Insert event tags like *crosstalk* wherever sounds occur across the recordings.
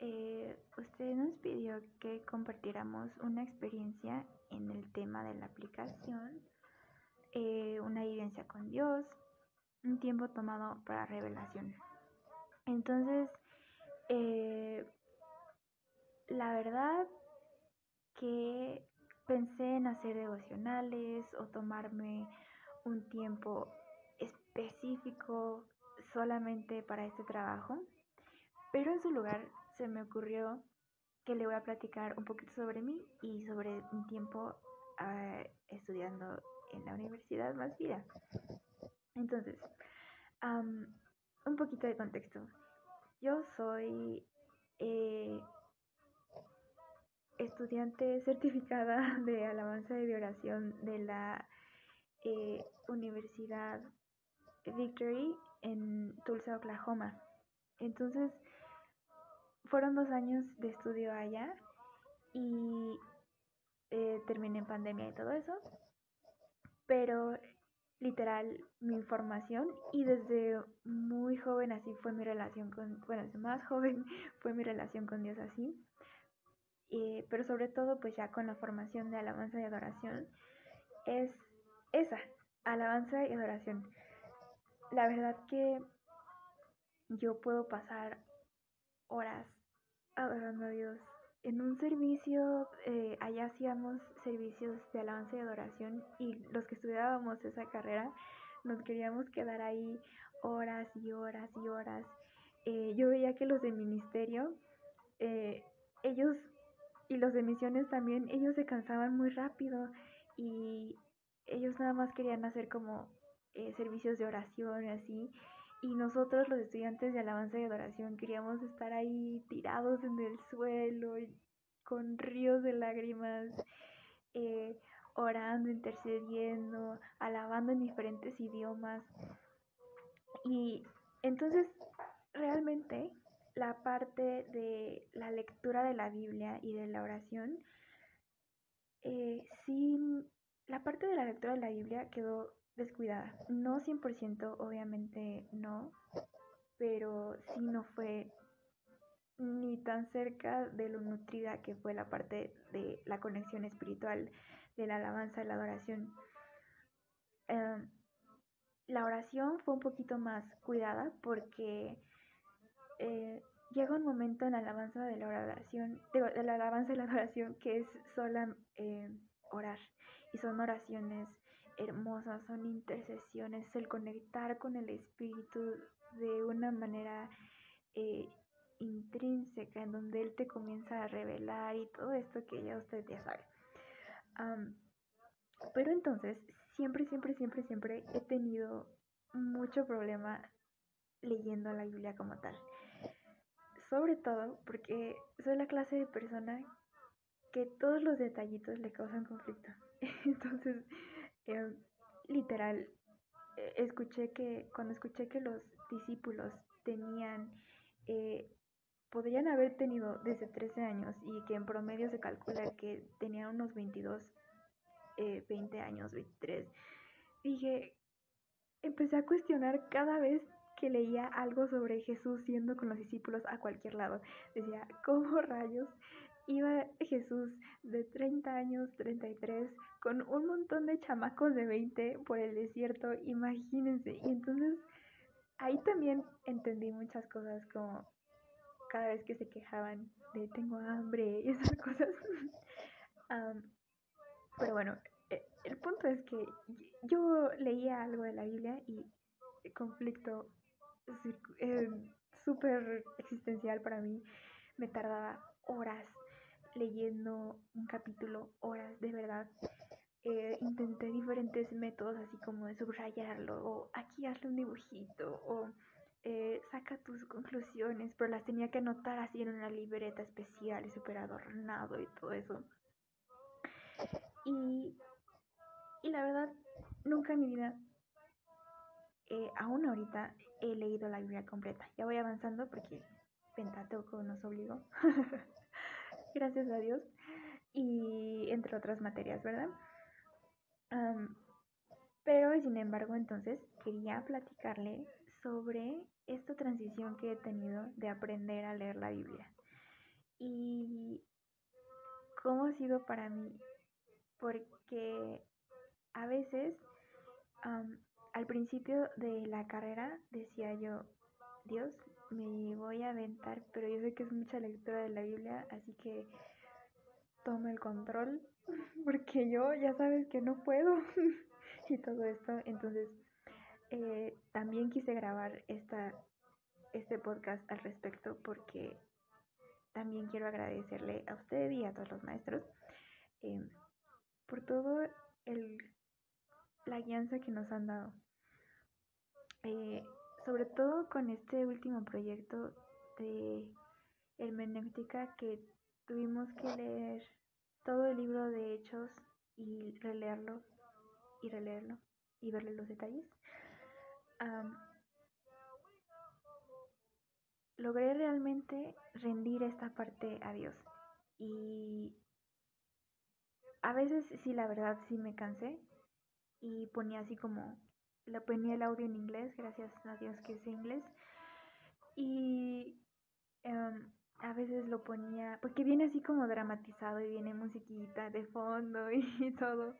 eh, usted nos pidió que compartiéramos una experiencia en el tema de la aplicación, eh, una vivencia con Dios, un tiempo tomado para revelación. Entonces, eh, la verdad que pensé en hacer devocionales o tomarme un tiempo específico solamente para este trabajo, pero en su lugar se me ocurrió que le voy a platicar un poquito sobre mí y sobre mi tiempo ah, estudiando en la Universidad Más Vida. Entonces, un poquito de contexto. Yo soy eh, estudiante certificada *laughs* de alabanza y de oración de la eh, Universidad Victory en Tulsa, Oklahoma. Entonces, fueron dos años de estudio allá y eh, terminé en pandemia y todo eso. Pero literal mi formación y desde muy joven así fue mi relación con, bueno, desde más *laughs* joven fue mi relación con Dios así. Eh, pero sobre todo pues ya con la formación de alabanza y adoración es esa, alabanza y adoración. La verdad que yo puedo pasar horas adorando a Dios. En un servicio, eh, allá hacíamos servicios de alabanza y adoración y los que estudiábamos esa carrera nos queríamos quedar ahí horas y horas y horas. Eh, yo veía que los de ministerio, eh, ellos y los de misiones también, ellos se cansaban muy rápido y ellos nada más querían hacer como servicios de oración así y nosotros los estudiantes de alabanza y adoración queríamos estar ahí tirados en el suelo con ríos de lágrimas, eh, orando, intercediendo, alabando en diferentes idiomas. Y entonces realmente la parte de la lectura de la Biblia y de la oración, eh, sí, la parte de la lectura de la Biblia quedó descuidada. No 100%, obviamente no, pero sí no fue ni tan cerca de lo nutrida que fue la parte de la conexión espiritual, de la alabanza, de la adoración. Em, la oración fue un poquito más cuidada porque eh, llega un momento en la alabanza de la oración, de, la alabanza de la *laughs* adoración que es sola eh, orar y son oraciones hermosas, son intercesiones, el conectar con el Espíritu de una manera eh, intrínseca, en donde Él te comienza a revelar y todo esto que ya usted ya sabe. pero entonces, siempre, siempre, siempre, siempre he tenido mucho problema leyendo la Biblia como tal. Sobre todo porque soy la clase de persona que todos los detallitos le causan conflicto. *laughs* Entonces, Em, literal, eh, escuché que, cuando escuché que los discípulos tenían, eh, podrían haber tenido desde 13 años y que en promedio se calcula que tenían unos 22, 20 eh, años, 23, dije, empecé a cuestionar cada vez que leía algo sobre Jesús siendo con los discípulos a cualquier lado. Decía, ¿cómo rayos iba Jesús de 30 años, 33, con un montón de chamacos de 20 por el desierto, imagínense. Y entonces ahí también entendí muchas cosas como cada vez que se quejaban de tengo hambre *laughs* y esas cosas. pero bueno, e, el punto es que yo leía algo de la Biblia y el conflicto eh, súper existencial para mí me tardaba horas leyendo un capítulo, horas de verdad. Eh, intenté diferentes métodos, así como de subrayarlo, o aquí hazle un dibujito, o eh, saca tus conclusiones, pero las tenía que anotar así en una libreta especial y súper adornado y todo eso. Y, y la verdad, nunca en mi vida, eh, aún ahorita, he leído la Biblia completa. Ya voy avanzando porque Pentateuco nos obligó. *laughs* Gracias a Dios. y entre otras materias, ¿verdad? pero sin embargo entonces quería platicarle sobre esta transición que he tenido de aprender a leer la Biblia y cómo ha sido para mí, porque a veces al principio de la carrera decía yo, Dios, me voy a aventar, pero yo sé que es mucha lectura de la Biblia, así que tome el control, *laughs* porque yo ya sabes que no puedo *laughs* y todo esto. Entonces, eh, también quise grabar esta, este podcast al respecto porque también quiero agradecerle a usted y a todos los maestros eh, por todo el la guianza que nos han dado. Eh, sobre todo con este último proyecto de hermenéutica que tuvimos que leer todo el libro de hechos y releerlo y releerlo y verle los detalles. logré realmente rendir esta parte a Dios y a veces sí la verdad sí me cansé y ponía así como le ponía el audio en inglés, gracias a Dios que sé inglés. Y em, a veces lo ponía, porque viene así como dramatizado y viene musiquita de fondo *laughs* y, todo.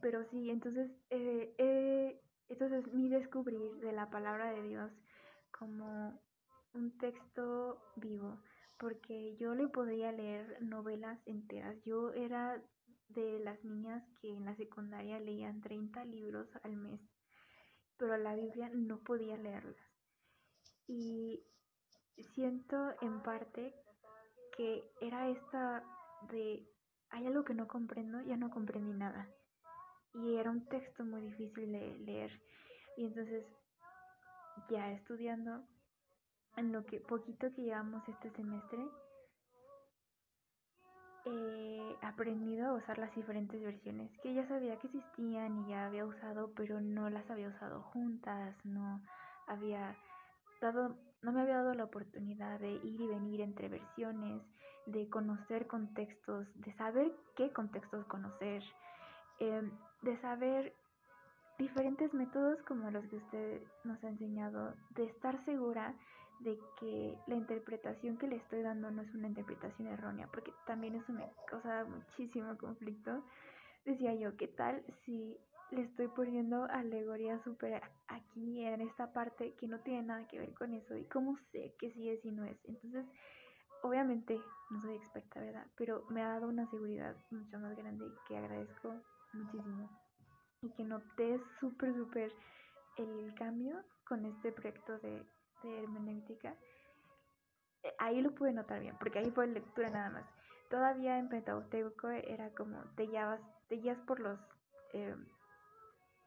pero sí, entonces, eh, eh, entonces mi descubrir de la palabra de Dios como un texto vivo, porque yo le podría leer novelas enteras. Yo era de las niñas que en la secundaria leían 30 libros al mes, pero la Biblia no podía leerlas. Y siento en parte que era esta de, hay algo que no comprendo, ya no comprendí nada. Y era un texto muy difícil de leer. Y entonces, ya estudiando, en lo que poquito que llevamos este semestre, he aprendido a usar las diferentes versiones que ya sabía que existían y ya había usado, pero no las había usado juntas, no había dado, no me había dado la oportunidad de ir y venir entre versiones, de conocer contextos, de saber qué contextos conocer, em, de saber diferentes métodos como los que usted nos ha enseñado, de estar segura de que la interpretación que le estoy dando no es una interpretación errónea, porque también eso me causa muchísimo conflicto. Decía yo, ¿qué tal si le estoy poniendo alegoría súper aquí en esta parte que no tiene nada que ver con eso? ¿Y cómo sé que sí es y no es? Entonces, obviamente no soy experta, ¿verdad? Pero me ha dado una seguridad mucho más grande que agradezco muchísimo. Y que noté súper, súper el cambio con este proyecto de de hermenéutica, eh, ahí lo pude notar bien, porque ahí fue lectura nada más. Todavía en Pentateuco era como te guías, te guías por los, eh,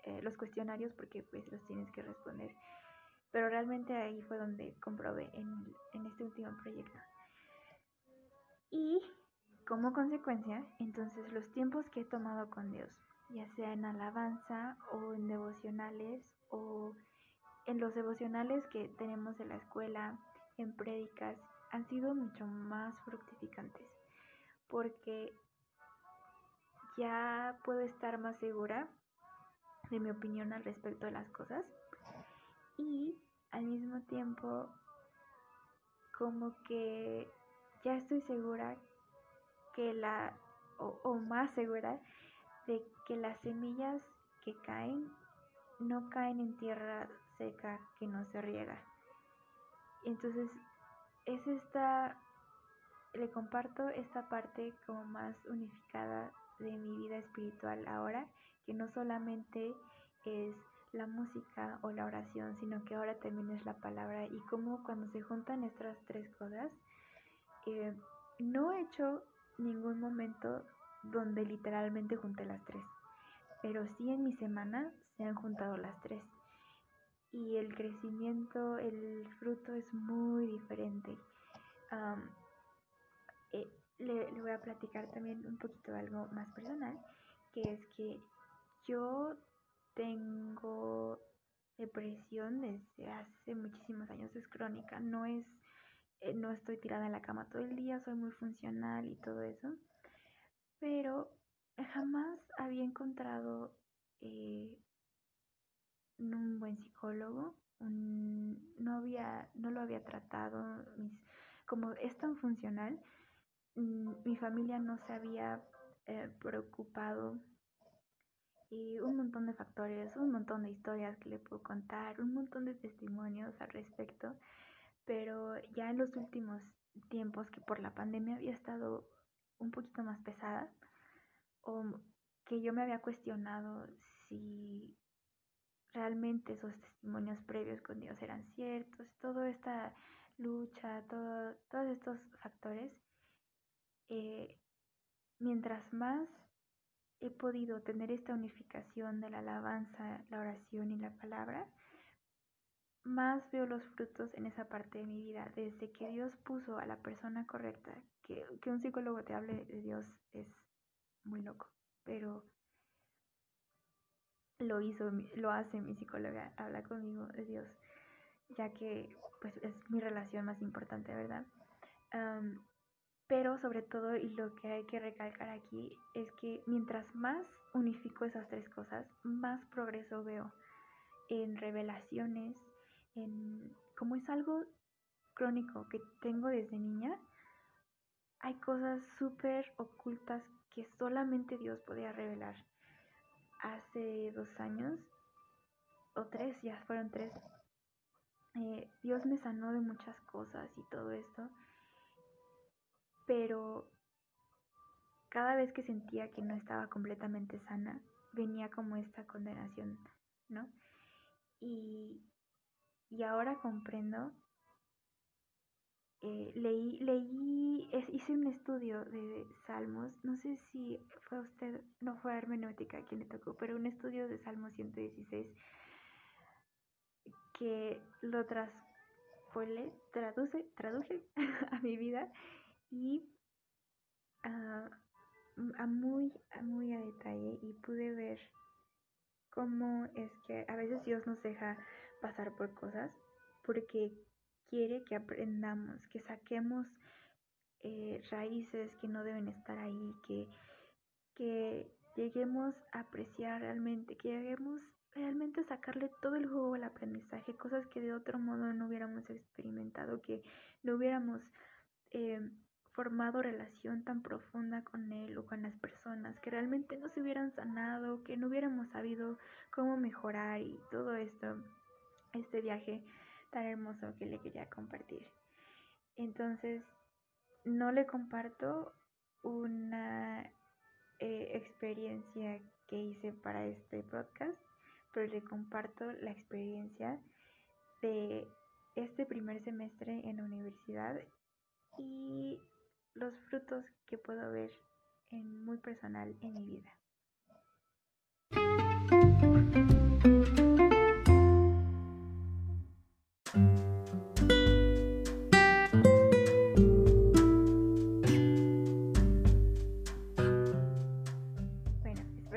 eh, los cuestionarios porque pues los tienes que responder. Pero realmente ahí fue donde comprobé en, en este último proyecto. Y como consecuencia, entonces los tiempos que he tomado con Dios, ya sea en alabanza o en devocionales o en los devocionales que tenemos en la escuela, en prédicas, han sido mucho más fructificantes porque ya puedo estar más segura de mi opinión al respecto de las cosas. Y al mismo tiempo como que ya estoy segura que la o, o más segura de que las semillas que caen no caen en tierra seca que no se riega. Entonces, es esta, le comparto esta parte como más unificada de mi vida espiritual ahora, que no solamente es la música o la oración, sino que ahora también es la palabra y como cuando se juntan estas tres cosas, eh, no he hecho ningún momento donde literalmente junté las tres, pero sí en mi semana se han juntado las tres y el crecimiento, el fruto es muy diferente. Eh, le, voy a platicar también un poquito de algo más personal, que es que yo tengo depresión desde hace muchísimos años, es crónica, no es eh, no estoy tirada en la cama todo el día, soy muy funcional y todo eso. Pero jamás había encontrado eh, un buen psicólogo, no, había, no lo había tratado, como es tan funcional, mm, mi familia no se había eh, preocupado. Y un montón de factores, un montón de historias que le puedo contar, un montón de testimonios al respecto, pero ya en los últimos tiempos que por la pandemia había estado un poquito más pesada, o que yo me había cuestionado si realmente esos testimonios previos con Dios eran ciertos, toda esta lucha, todo, todos estos factores, eh, mientras más he podido tener esta unificación de la alabanza, la oración y la palabra, más veo los frutos en esa parte de mi vida. Desde que Dios puso a la persona correcta, que, que un psicólogo te hable de Dios es muy loco, pero lo hizo, lo hace mi psicóloga, habla conmigo de Dios, ya que pues es mi relación más importante, ¿verdad? pero sobre todo, y lo que hay que recalcar aquí, es que mientras más unifico esas tres cosas, más progreso veo en revelaciones, en como es algo crónico que tengo desde niña, hay cosas súper ocultas que solamente Dios podía revelar hace dos años, o tres, ya fueron tres, eh, Dios me sanó de muchas cosas y todo esto, pero cada vez que sentía que no estaba completamente sana, venía como esta condenación, ¿no? Y, y ahora comprendo eh, leí, leí, hice un estudio de Salmos, no sé si fue usted, no fue hermenéutica quien le tocó, pero un estudio de Salmos 116 que lo tras, traduce, traduje *laughs* a mi vida y a, muy, a muy a detalle y pude ver cómo es que a veces Dios nos deja pasar por cosas porque quiere que aprendamos, que saquemos eh, raíces que no deben estar ahí, que, que lleguemos a apreciar realmente, que lleguemos realmente a sacarle todo el juego al aprendizaje, cosas que de otro modo no hubiéramos experimentado, que no hubiéramos eh, formado relación tan profunda con él o con las personas, que realmente no se hubieran sanado, que no hubiéramos sabido cómo mejorar y todo esto, este viaje tan hermoso que le quería compartir. Entonces, no le comparto una eh, experiencia que hice para este podcast, pero le comparto la experiencia de este primer semestre en la universidad y los frutos que puedo ver en muy personal en mi vida.